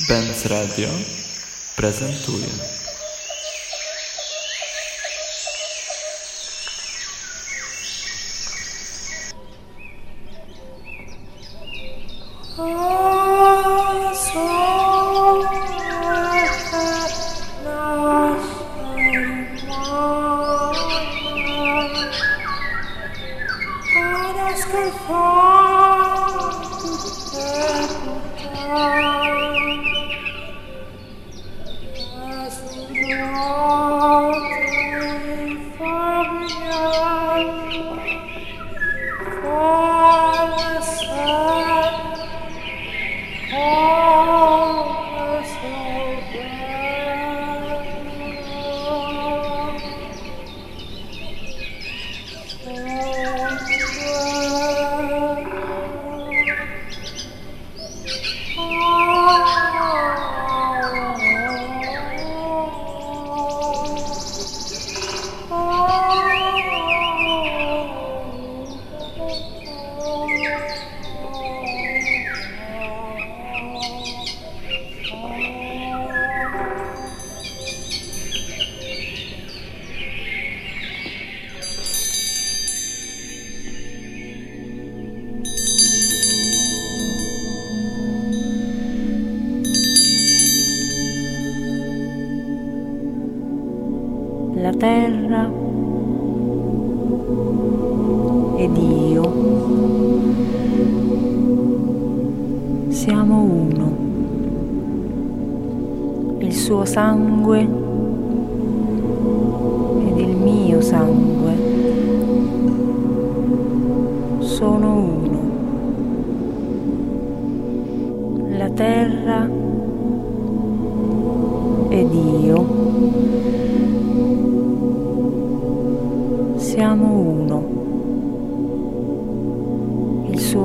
Benz Radio prezentuje. Terra ed io siamo uno. Il suo sangue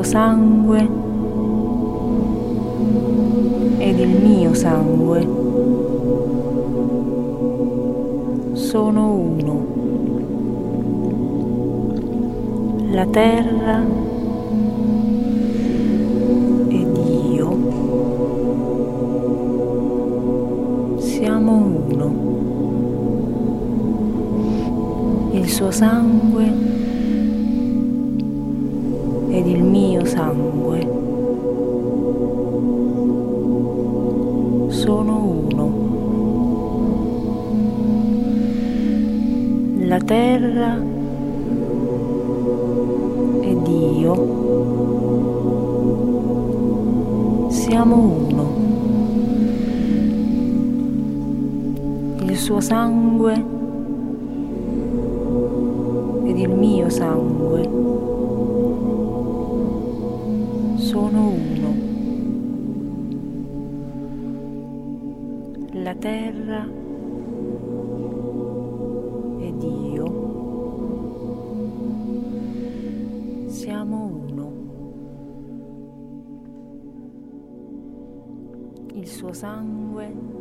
sangue ed il mio sangue sono uno. La terra ed io siamo uno. il suo sangue Suo sangue ed il mio sangue sono uno. La terra ed io siamo uno. Il suo sangue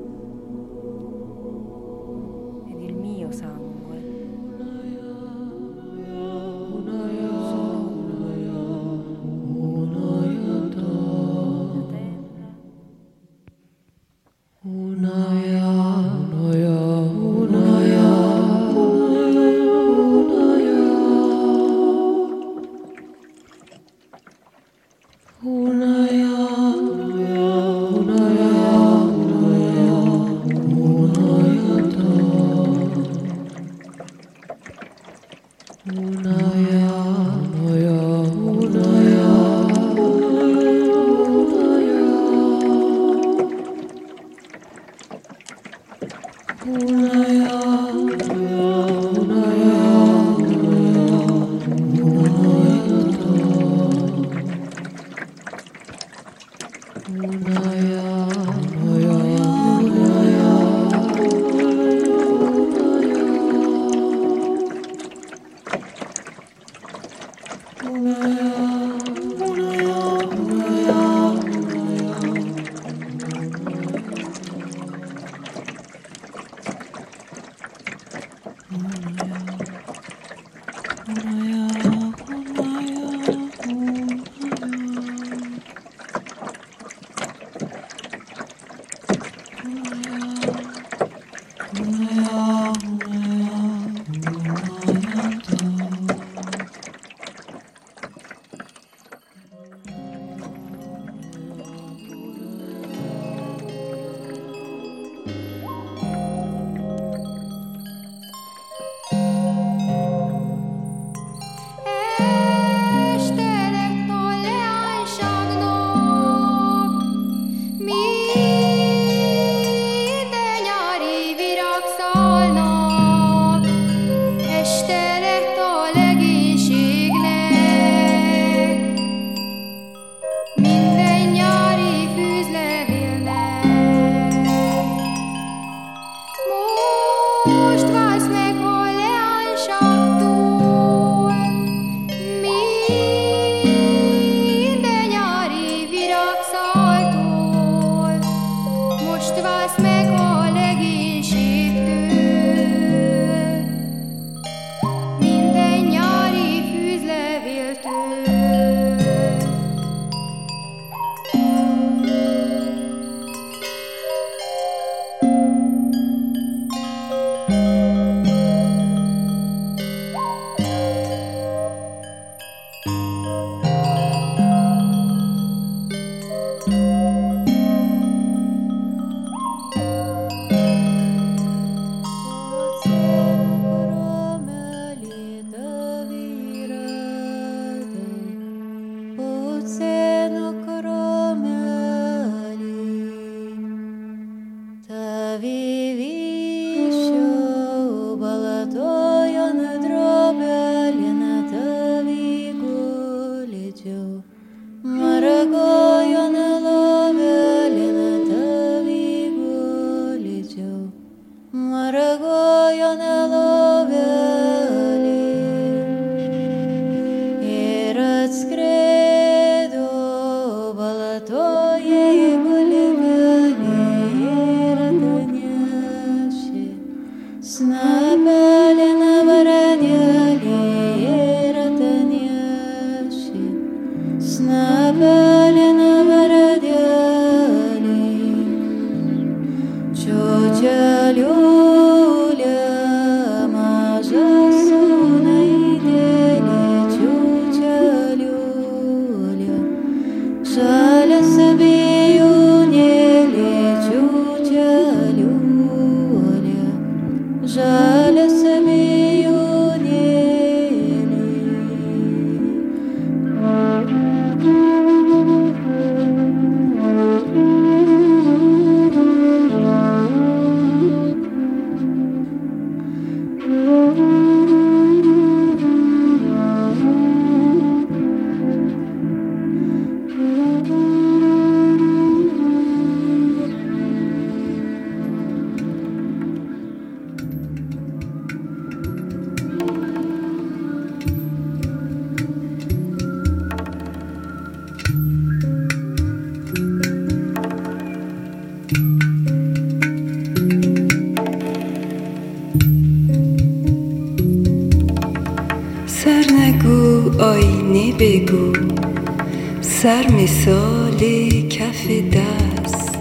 کف دست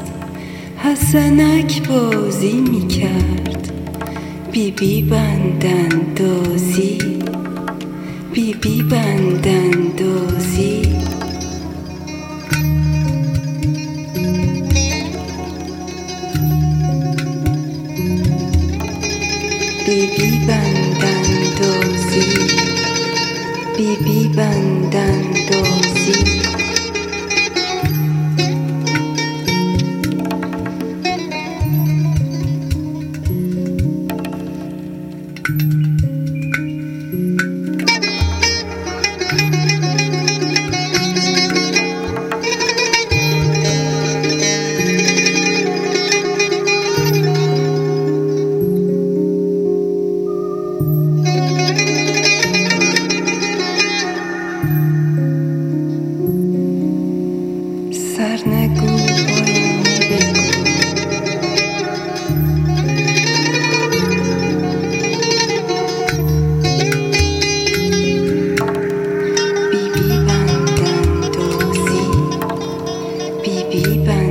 حسنک بازی می کرد بیبی بی بندن دازی بیبی بی بندن دازی. بیبی بندن دازی بیبی بندن 一半。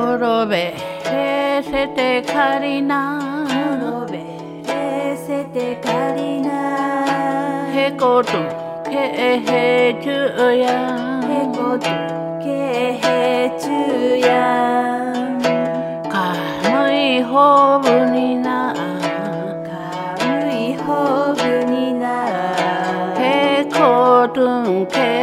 転べれせてかりな。転べれせてかりな。へことけへちゅやへことけへちゅやかむいほぶにな。かむいほぶにな。へことんけ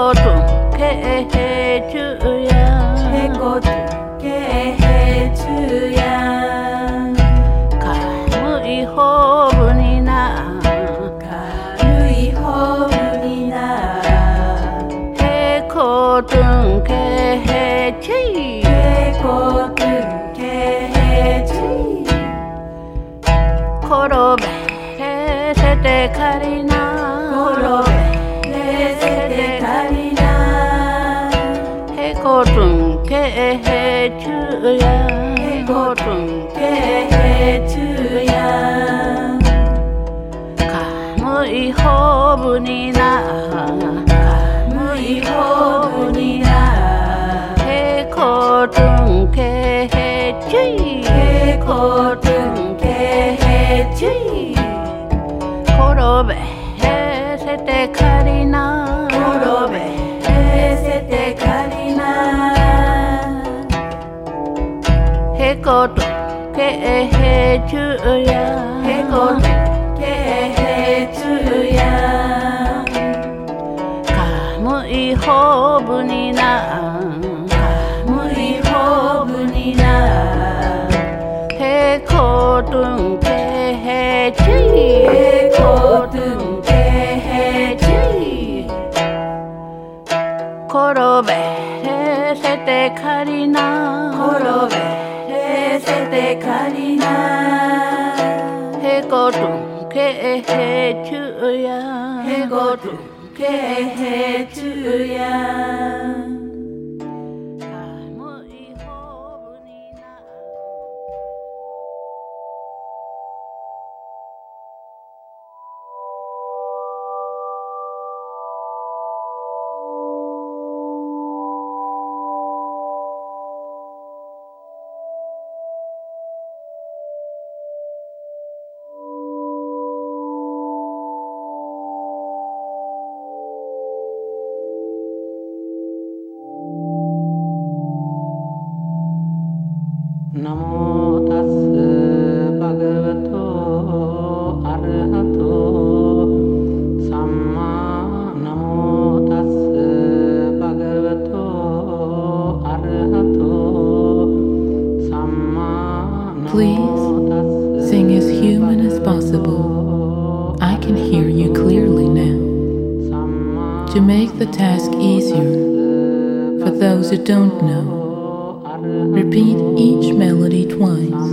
어둡게 해주야 최고 듣게 해줘야 tun ke he chu ya. He ko tun ke he chu ya. Ka mu i ho ke he chu ya he ko tun ke he chu ya ka mu i ho bu ni na mu i ho bu ni na he ko tun ke he chi he ko tun chi koro be he se te karina koro be he se te karina he ko tun ke he chu ya he ko tun ke he chu the task easier for those who don't know. Repeat each melody twice.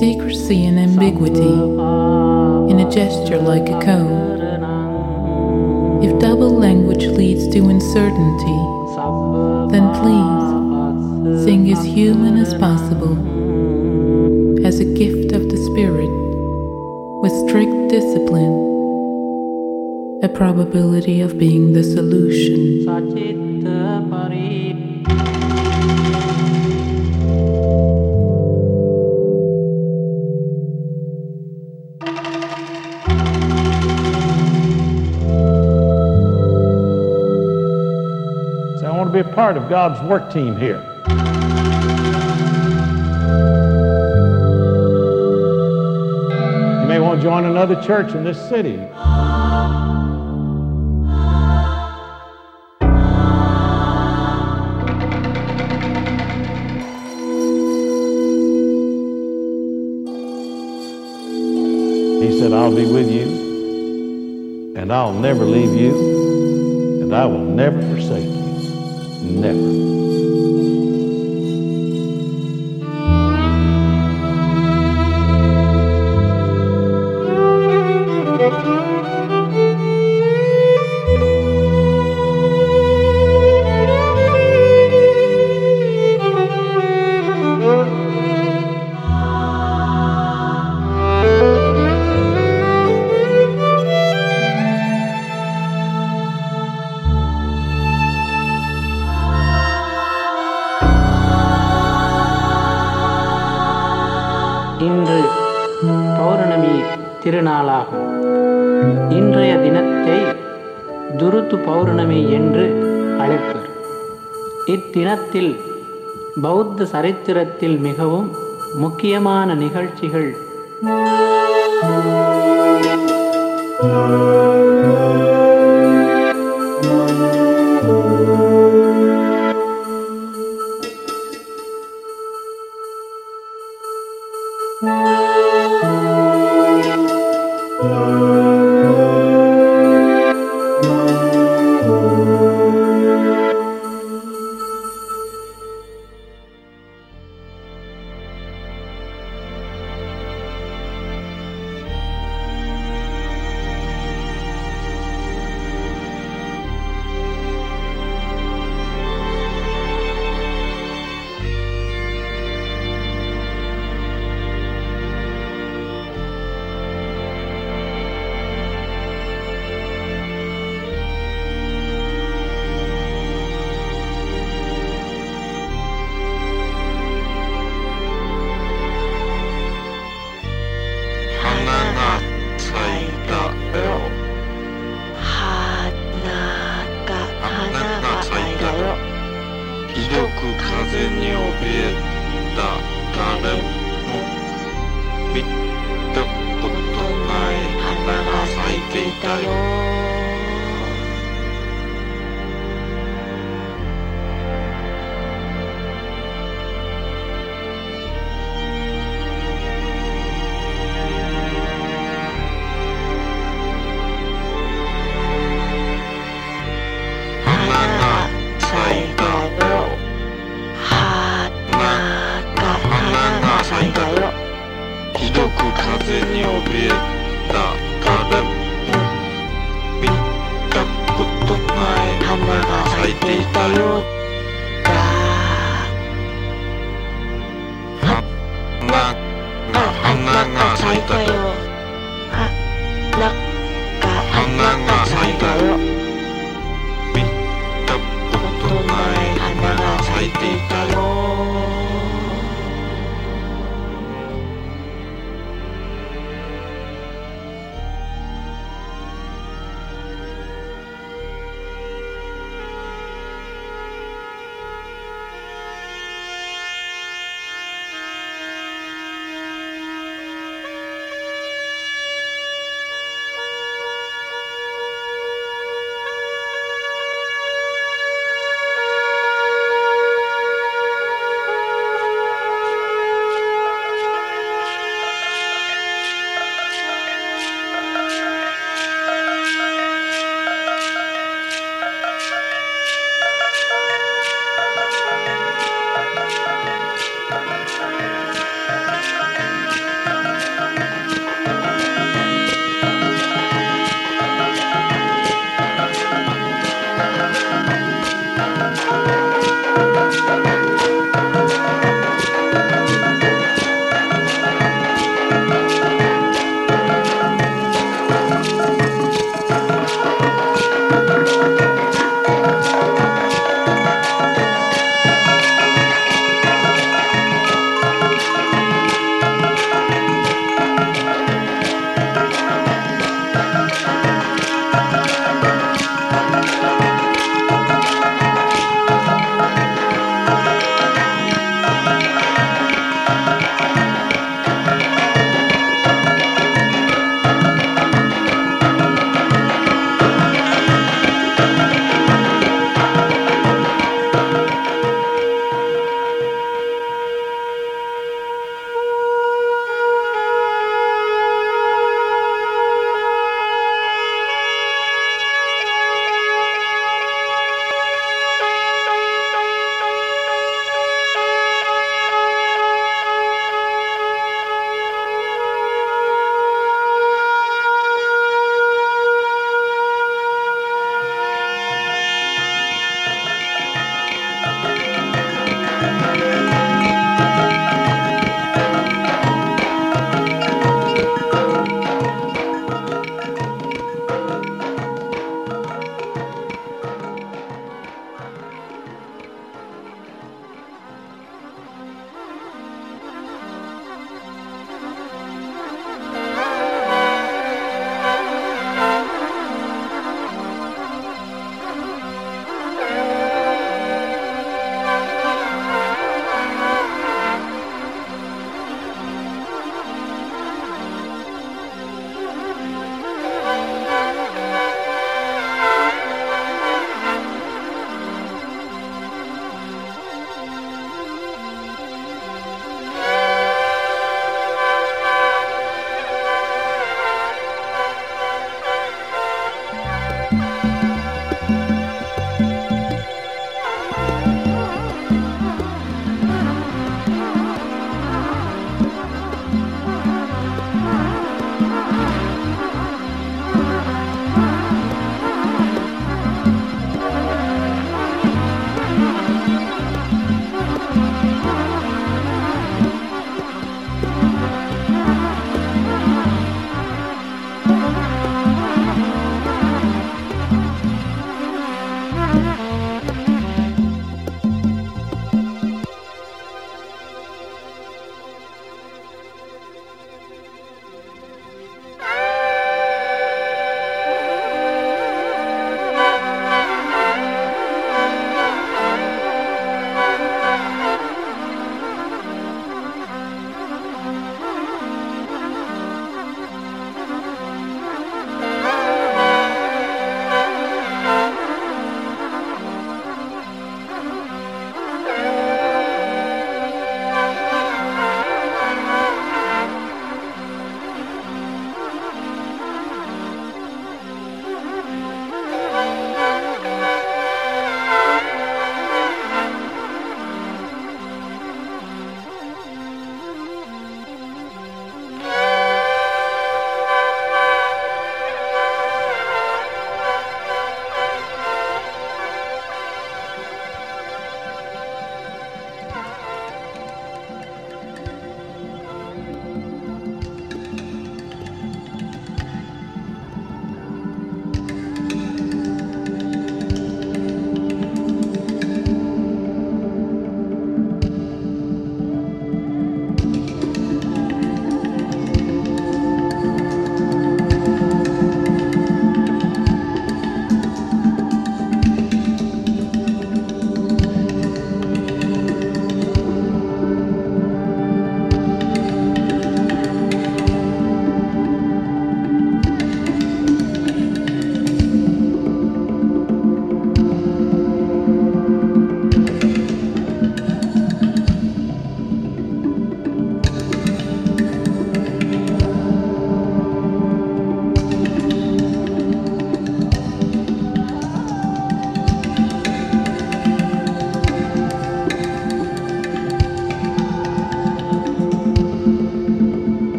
Secrecy and ambiguity in a gesture like a code. If double language leads to uncertainty, then please sing as human as possible a gift of the Spirit with strict discipline, a probability of being the solution. So I want to be a part of God's work team here. May want to join another church in this city. He said, I'll be with you, and I'll never leave you, and I will never forsake you. Never. பௌத்த சரித்திரத்தில் மிகவும் முக்கியமான நிகழ்ச்சிகள். いたよ